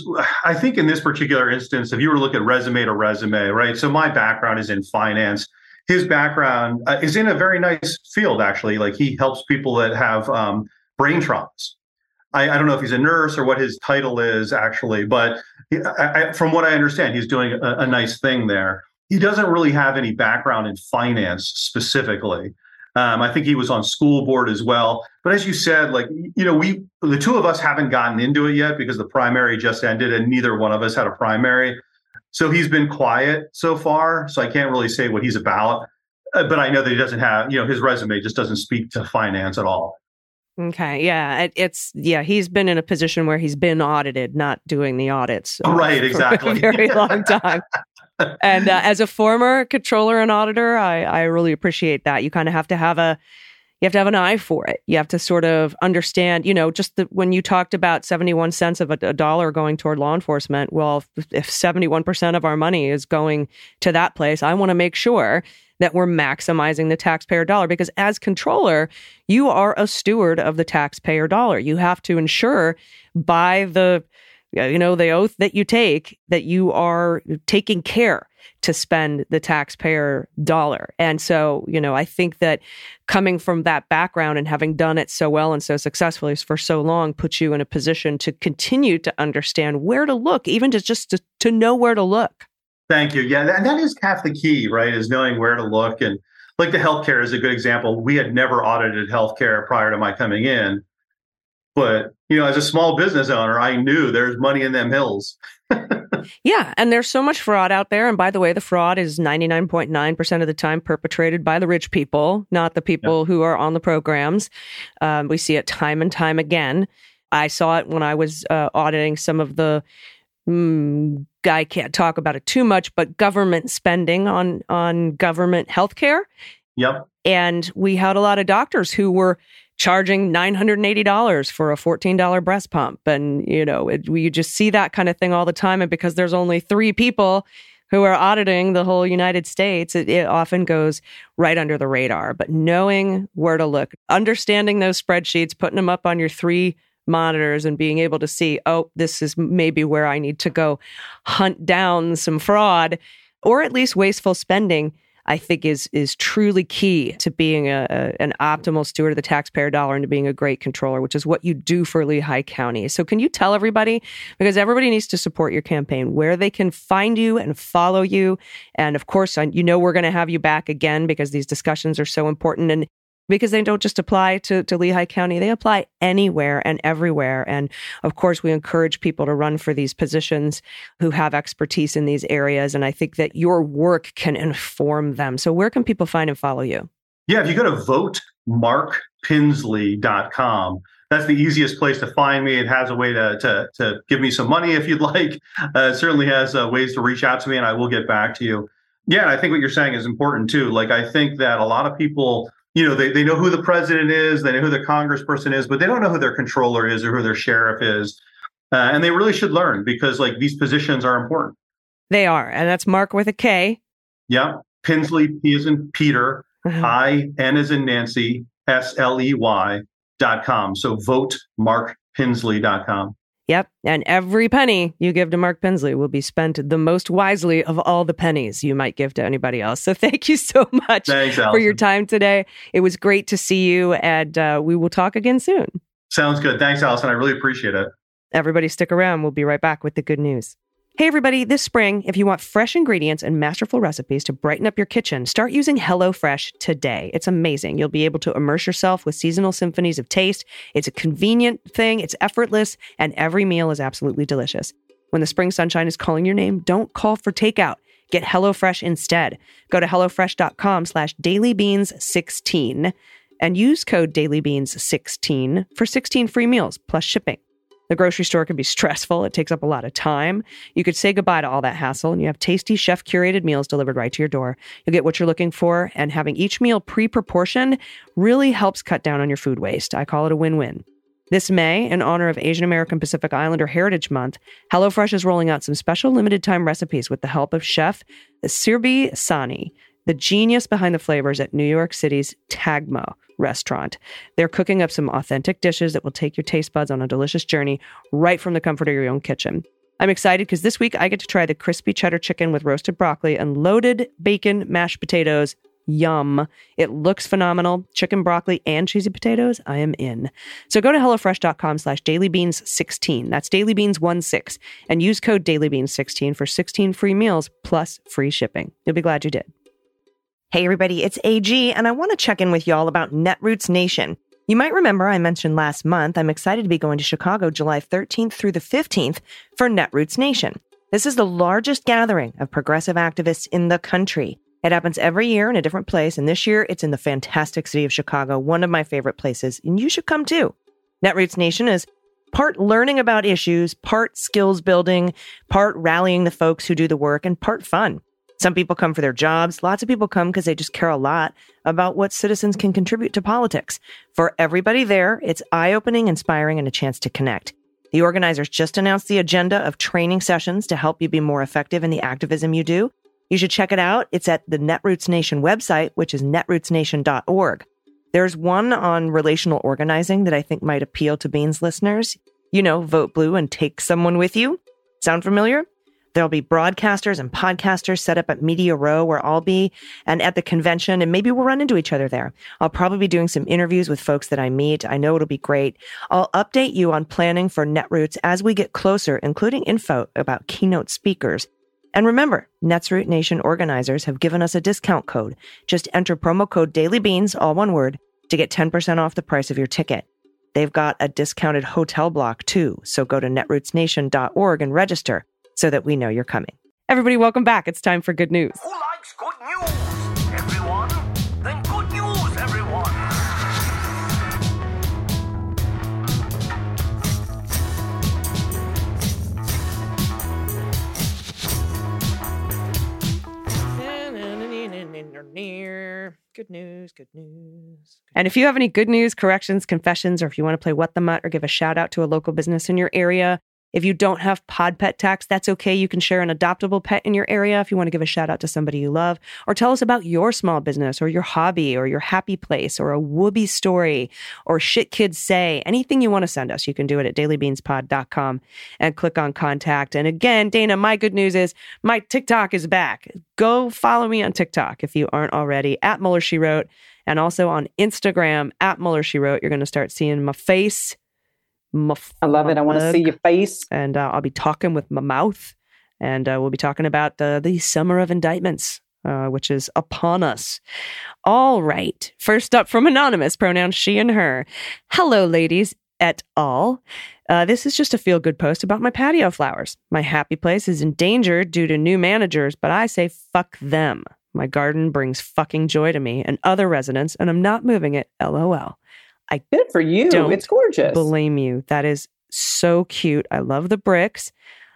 I think in this particular instance, if you were to look at resume to resume, right? So my background is in finance. His background uh, is in a very nice field, actually. Like he helps people that have um, brain traumas. I, I, don't know if he's a nurse or what his title is actually, but I, from what I understand, he's doing a, a nice thing there. He doesn't really have any background in finance specifically. Um, I think he was on school board as well. But as you said, like you know, we the two of us haven't gotten into it yet because the primary just ended and neither one of us had a primary. So he's been quiet so far. So I can't really say what he's about. Uh, but I know that he doesn't have, you know, his resume just doesn't speak to finance at all. Okay. Yeah. It, it's, yeah, he's been in a position where he's been audited, not doing the audits. uh, Right, for exactly. a very long time. and uh, as a former controller and auditor, I, I really appreciate that. You kind of have to have a, you have to have an eye for it. You have to sort of understand, you know, just the, when you talked about 71 cents of a, a dollar going toward law enforcement, well, if, if 71% of our money is going to that place, I want to make sure that we're maximizing the taxpayer dollar because as controller, you are a steward of the taxpayer dollar. You have to ensure by the uh, you know the oath that you take that you are taking care to spend the taxpayer dollar. And so, you know, I think that coming from that background and having done it so well and so successfully for so long puts you in a position to continue to understand where to look, even to just to, to know where to look. Thank you. Yeah, and that is half the key, right? Is knowing where to look. And like the healthcare is a good example. We had never audited healthcare prior to my coming in. But, you know, as a small business owner, I knew there's money in them hills. Yeah, and there's so much fraud out there. And by the way, the fraud is 99.9% of the time perpetrated by the rich people, not the people who are on the programs. Um, we see it time and time again. I saw it when I was uh, auditing some of the. Mm, I can't talk about it too much, but government spending on on government healthcare, Yep. and we had a lot of doctors who were charging $980 for a $14 breast pump. And you know it, we just see that kind of thing all the time. And because there's only three people who are auditing the whole united states it, it often goes right under the radar. But knowing where to look understanding those spreadsheets putting them up on your three monitors and being able to see oh this is maybe where i need to go hunt down some fraud or at least wasteful spending I think is is truly key to being a, a, an optimal steward of the taxpayer dollar and to being a great controller, which is what you do for Lehigh County. So, can you tell everybody because everybody needs to support your campaign where they can find you and follow you, and of course, you know we're going to have you back again because these discussions are so important and because they don't just apply to, to Lehigh County, they apply anywhere and everywhere. And of course, we encourage people to run for these positions who have expertise in these areas. And I think that your work can inform them. So, where can people find and follow you? Yeah, if you go to votemarkpinsley.com, that's the easiest place to find me. It has a way to to, to give me some money if you'd like. Uh, it certainly has uh, ways to reach out to me, and I will get back to you. Yeah, and I think what you're saying is important too. Like I think that a lot of people, you know, they, they know who the president is, they know who the congressperson is, but they don't know who their controller is or who their sheriff is. Uh, and they really should learn because like these positions are important. They are. And that's Mark with a K. Yeah. Pinsley, P is in Peter, Uh-huh. I, N is in Nancy, S L E Y dot com. So vote markpinsley.com. Yep. And every penny you give to Mark Pinsley will be spent the most wisely of all the pennies you might give to anybody else. So thank you so much Thanks, for your time today. It was great to see you, and uh, we will talk again soon. Sounds good. Thanks, Allison. I really appreciate it. Everybody, stick around. We'll be right back with the good news. Hey, everybody, this spring, if you want fresh ingredients and masterful recipes to brighten up your kitchen, start using HelloFresh today. It's amazing. You'll be able to immerse yourself with seasonal symphonies of taste. It's a convenient thing, it's effortless, and every meal is absolutely delicious. When the spring sunshine is calling your name, don't call for takeout. Get HelloFresh instead. Go to HelloFresh.com slash dailybeans16 and use code dailybeans16 for 16 free meals plus shipping. The grocery store can be stressful. It takes up a lot of time. You could say goodbye to all that hassle and you have tasty chef curated meals delivered right to your door. You'll get what you're looking for, and having each meal pre proportioned really helps cut down on your food waste. I call it a win win. This May, in honor of Asian American Pacific Islander Heritage Month, HelloFresh is rolling out some special limited time recipes with the help of chef Surbhi Sahni, the genius behind the flavors at New York City's Tagmo restaurant. They're cooking up some authentic dishes that will take your taste buds on a delicious journey right from the comfort of your own kitchen. I'm excited because this week I get to try the crispy cheddar chicken with roasted broccoli and loaded bacon mashed potatoes. Yum. It looks phenomenal. Chicken, broccoli, and cheesy potatoes. I am in. So go to HelloFresh.com slash dailybeans16. That's dailybeans16 and use code dailybeans16 for 16 free meals plus free shipping. You'll be glad you did. Hey everybody, it's AG and I want to check in with y'all about Netroots Nation. You might remember I mentioned last month I'm excited to be going to Chicago July 13th through the 15th for Netroots Nation. This is the largest gathering of progressive activists in the country. It happens every year in a different place, and this year it's in the fantastic city of Chicago, one of my favorite places, and you should come too. Netroots Nation is part learning about issues, part skills building, part rallying the folks who do the work, and part fun. Some people come for their jobs. Lots of people come because they just care a lot about what citizens can contribute to politics. For everybody there, it's eye opening, inspiring, and a chance to connect. The organizers just announced the agenda of training sessions to help you be more effective in the activism you do. You should check it out. It's at the Netroots Nation website, which is netrootsnation.org. There's one on relational organizing that I think might appeal to Beans listeners. You know, vote blue and take someone with you. Sound familiar? There'll be broadcasters and podcasters set up at Media Row where I'll be and at the convention, and maybe we'll run into each other there. I'll probably be doing some interviews with folks that I meet. I know it'll be great. I'll update you on planning for Netroots as we get closer, including info about keynote speakers. And remember, Netroot Nation organizers have given us a discount code. Just enter promo code DailyBeans, all one word, to get 10% off the price of your ticket. They've got a discounted hotel block too, so go to netrootsnation.org and register so that we know you're coming. Everybody, welcome back. It's time for good news. Who likes good news? Everyone? Then good news, everyone! Good news, good news. And if you have any good news, corrections, confessions, or if you want to play What the Mutt or give a shout out to a local business in your area, if you don't have pod pet tax, that's okay. You can share an adoptable pet in your area if you want to give a shout out to somebody you love, or tell us about your small business or your hobby or your happy place or a whoopee story or shit kids say. Anything you want to send us, you can do it at dailybeanspod.com and click on contact. And again, Dana, my good news is my TikTok is back. Go follow me on TikTok if you aren't already at Mueller She Wrote and also on Instagram at Mueller She Wrote. You're going to start seeing my face. My I love it. I want to see your face. and uh, I'll be talking with my mouth, and uh, we'll be talking about uh, the summer of indictments, uh, which is upon us. All right. First up from anonymous, pronouns she and her. Hello, ladies et al. Uh, this is just a feel good post about my patio flowers. My happy place is in danger due to new managers, but I say fuck them. My garden brings fucking joy to me and other residents, and I'm not moving it. LOL. Good for you. It's gorgeous. Blame you. That is so cute. I love the bricks.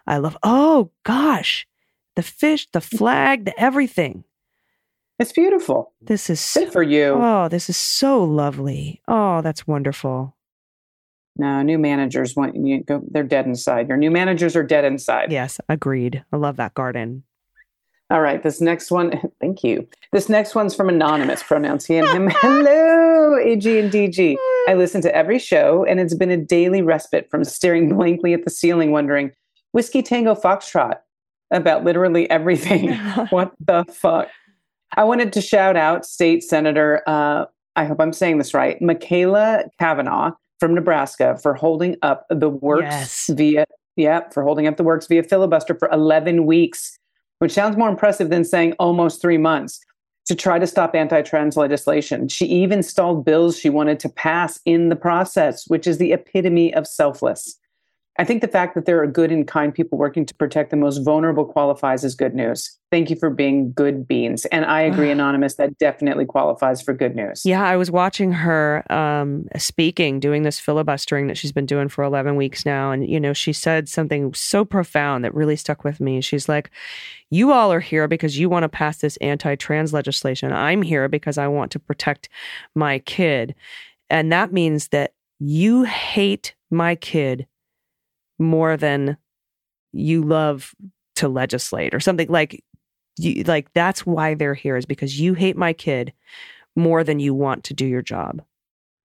I love, oh gosh, the fish, the flag, the everything. It's beautiful. This is so, Good for you. oh, this is so lovely. Oh, that's wonderful. No, new managers want you go. They're dead inside. Your new managers are dead inside. Yes, agreed. I love that garden. All right. This next one. Thank you. This next one's from anonymous pronouns. He and him. Hello, AG and DG. I listen to every show, and it's been a daily respite from staring blankly at the ceiling, wondering whiskey tango foxtrot about literally everything. what the fuck? I wanted to shout out State Senator. Uh, I hope I'm saying this right. Machaela Cavanaugh from Nebraska for holding up the works Yes. via yeah for holding up the works via filibuster for 11 weeks, which sounds more impressive than saying almost three months to try to stop anti-trans legislation. She even stalled bills she wanted to pass in the process, which is the epitome of selfless. I think the fact that there are good and kind people working to protect the most vulnerable qualifies as good news. Thank you for being good beans. And I agree, Anonymous, that definitely qualifies for good news. Yeah, I was watching her um, speaking, doing this filibustering that she's been doing for 11 weeks now. And, you know, she said something so profound that really stuck with me. She's like, You all are here because you want to pass this anti trans legislation. I'm here because I want to protect my kid. And that means that you hate my kid more than you love to legislate or something like you, like that's why they're here is because you hate my kid more than you want to do your job.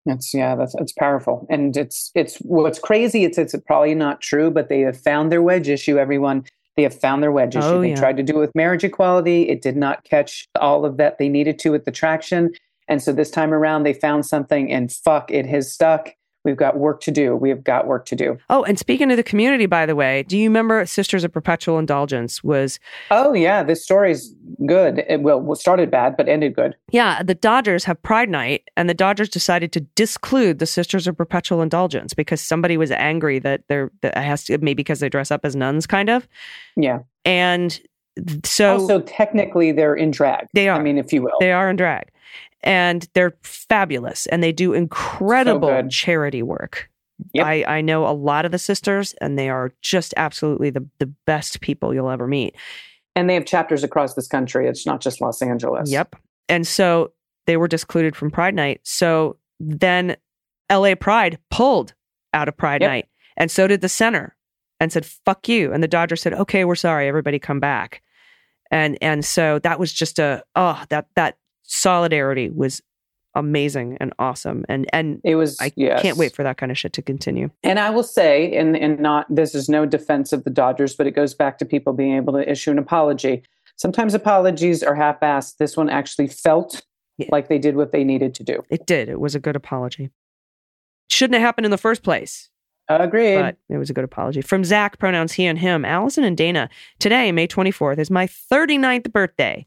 that's yeah, that's it's powerful. And it's it's what's crazy, it's it's probably not true, but they have found their wedge issue, everyone. They have found their wedge issue. Oh, they yeah. tried to do it with marriage equality. It did not catch all of that they needed to with the traction. And so this time around they found something and fuck, it has stuck. We've got work to do. We have got work to do. Oh, and speaking of the community, by the way, do you remember Sisters of Perpetual Indulgence was Oh yeah, this story's good. It well started bad, but ended good. yeah, the Dodgers have Pride Night, and the Dodgers decided to disclude the Sisters of Perpetual Indulgence because somebody was angry that they're that has to maybe because they dress up as nuns, kind of. Yeah. And so also, technically, they're in drag. They are. I mean, if you will. They are in drag. And they're fabulous and they do incredible good. charity work. Yep. I, I know a lot of the sisters and they are just absolutely the, the best people you'll ever meet. and they have chapters across this country. It's not just Los Angeles. Yep. And so they were discluded from Pride Night. So then LA Pride pulled out of Pride Yep. Night. And so did the center and said, fuck you. And the Dodgers said, okay, we're sorry. Everybody come back. And and so that was just a oh that that solidarity was amazing and awesome. And and It was. I yes. can't wait for that kind of shit to continue. And I will say, and and not this is no defense of the Dodgers, but it goes back to people being able to issue an apology. Sometimes apologies are half-assed. This one actually felt Yeah. like they did what they needed to do. It did. It was a good apology. Shouldn't have happened in the first place. Agreed. but it was a good apology. From Zach, pronouns he and him, Allison and Dana. Today, May 24th, is my 39th birthday.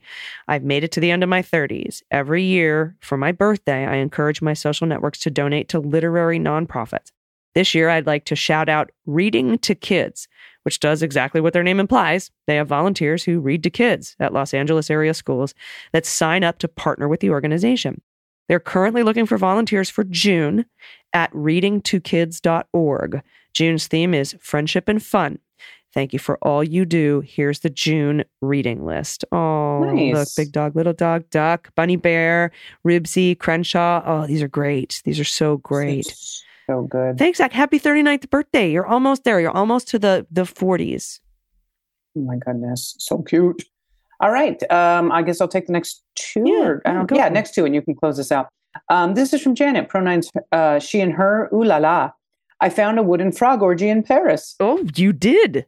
I've made it to the end of my 30s. Every year for my birthday, I encourage my social networks to donate to literary nonprofits. This year, I'd like to shout out Reading to Kids, which does exactly what their name implies. They have volunteers who read to kids at Los Angeles area schools that sign up to partner with the organization. They're currently looking for volunteers for June at readingtokids.org. June's theme is friendship and fun. Thank you for all you do. Here's the June reading list. Oh, look, big dog, little dog, duck, bunny bear, Ribsy, Crenshaw. Oh, these are great. These are so great. So good. Thanks, Zach. Happy 39th birthday. You're almost there. You're almost to the the 40s. Oh my goodness, so cute. All right, um, I guess I'll take the next two. Yeah, or, yeah, yeah, next two, and you can close this out. Um, this is from Janet. Pronouns uh, she and her. Ooh la la! I found a wooden frog orgy in Paris. Oh, you did.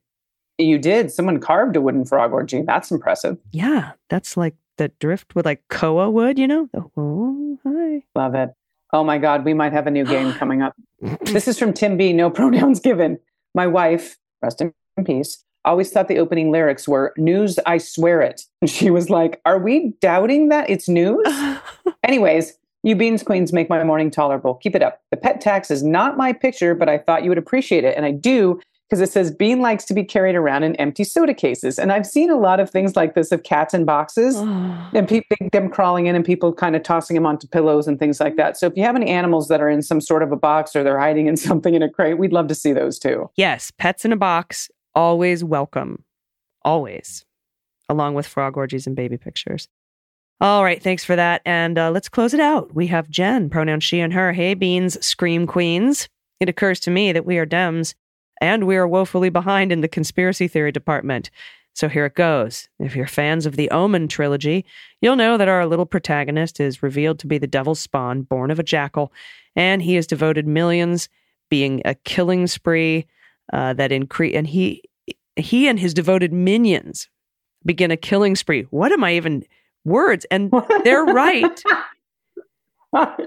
You did. Someone carved a wooden frog orgy. That's impressive. Yeah, that's like the drift with like koa wood, you know? Oh, hi. Love it. Oh my God, we might have a new game coming up. This is from Tim B. No pronouns given. My wife, rest in peace, always thought the opening lyrics were "News, I swear it." And she was like, "Are we doubting that it's news?" Anyways, you beans queens make my morning tolerable. Keep it up. The pet tax is not my picture, but I thought you would appreciate it, and I do because it says Bean likes to be carried around in empty soda cases. And I've seen a lot of things like this of cats in boxes and people them crawling in and people kind of tossing them onto pillows and things like that. So if you have any animals that are in some sort of a box or they're hiding in something in a crate, we'd love to see those too. Yes, pets in a box, always welcome. Always. Along with frog orgies and baby pictures. All right, thanks for that. And uh, let's close it out. We have Jen, pronoun she and her. Hey, Beans, Scream Queens. It occurs to me that we are Dems and we are woefully behind in the conspiracy theory department. So here it goes. If you're fans of the Omen trilogy, you'll know that our little protagonist is revealed to be the devil's spawn, born of a jackal, and he has devoted millions being a killing spree uh, that increase and he he and his devoted minions begin a killing spree. What am I even words? And they're right. I,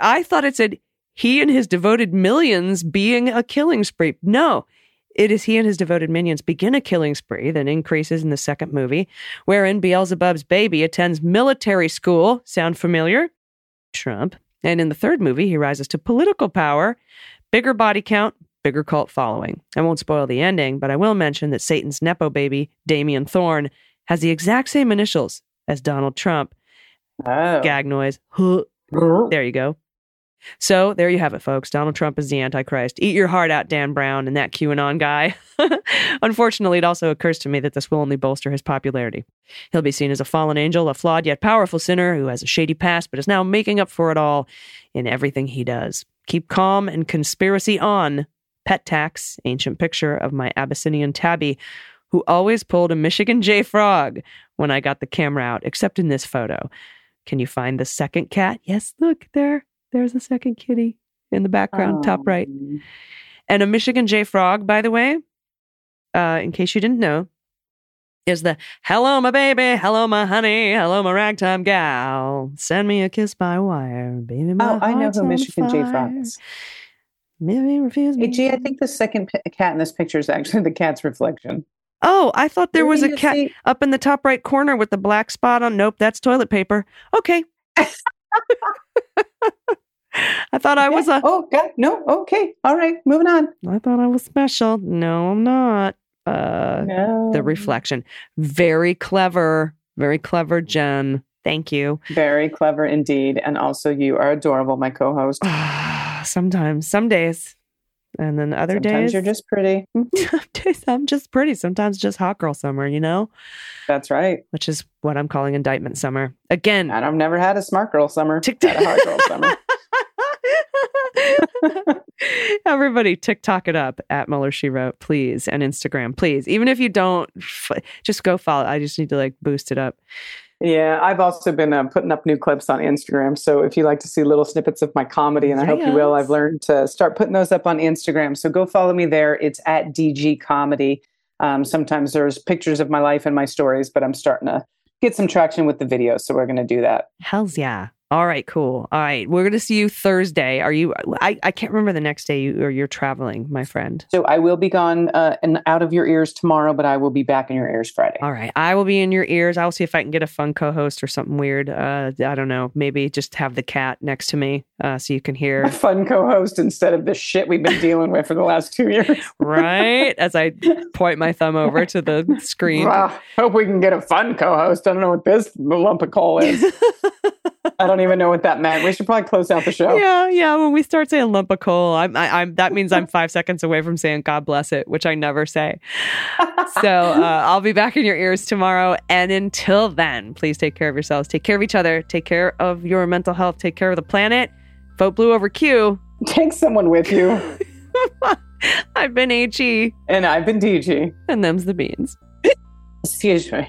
I thought it said he and his devoted millions being a killing spree. No, it is he and his devoted minions begin a killing spree that increases in the second movie, wherein Beelzebub's baby attends military school. Sound familiar? Trump. And in the third movie, he rises to political power, bigger body count, bigger cult following. I won't spoil the ending, but I will mention that Satan's Nepo baby, Damien Thorne, has the exact same initials as Donald Trump. Oh. Gag noise. There you go. So there you have it, folks. Donald Trump is the Antichrist. Eat your heart out, Dan Brown and that QAnon guy. Unfortunately, it also occurs to me that this will only bolster his popularity. He'll be seen as a fallen angel, a flawed yet powerful sinner who has a shady past but is now making up for it all in everything he does. Keep calm and conspiracy on. Pet tax, ancient picture of my Abyssinian tabby, who always pulled a Michigan J frog when I got the camera out, except in this photo. Can you find the second cat? Yes, look there. There's a second kitty in the background, top right. Um, And a Michigan J frog, by the way, uh, in case you didn't know, is the hello, my baby, hello, my honey, hello, my ragtime gal. Send me a kiss by wire, baby. My Oh, I know who Michigan J. Frog is. Maybe refuse me. Hey, G, I think the second p- cat in this picture is actually the cat's reflection. Oh, I thought there was a cat see- up in the top right corner with the black spot on. Nope, that's toilet paper. Okay. I thought I was a. Oh, God. No. Okay. All right. Moving on. I thought I was special. No, I'm not. Uh, No. the reflection. Very clever. Very clever, Jen. Thank you. Very clever indeed. And also, you are adorable, my co host. Sometimes, some days. And then other Sometimes days, you're just pretty. I'm just pretty. Sometimes just hot girl summer, you know, That's right. which is what I'm calling indictment summer. Again, And I've never had a smart girl summer. Tick- Had a hard girl summer. Everybody, TikTok it up at Mueller She Wrote, please, and Instagram, please. Even if you don't, just go follow. I just need to like boost it up. Yeah, I've also been uh, putting up new clips on Instagram. So if you like to see little snippets of my comedy, and I hope you will, I've learned to start putting those up on Instagram. So go follow me there. It's at DG Comedy. Um, sometimes there's pictures of my life and my stories, but I'm starting to get some traction with the video. So we're going to do that. Hells yeah. All right, cool. All right, we're gonna see you Thursday. Are you? I, I can't remember the next day you or you're traveling, my friend. So I will be gone uh, and out of your ears tomorrow, but I will be back in your ears Friday. All right, I will be in your ears. I'll see if I can get a fun co-host or something weird. Uh, I don't know. Maybe just have the cat next to me uh, so you can A hear. fun co-host instead of the shit we've been dealing with for the last two years. right as I point my thumb over to the screen. Wow. Hope we can get a fun co-host. I don't know what this lump of coal is. I don't even know what that meant. We should probably close out the show. Yeah, yeah. When we start saying lump of coal, I'm, I, I'm. That means I'm five seconds away from saying God bless it, which I never say. So uh, I'll be back in your ears tomorrow. And until then, please take care of yourselves, take care of each other, take care of your mental health, take care of the planet. Vote blue over Q. Take someone with you. I've been AG, And I've been DG. and them's the beans. Excuse me.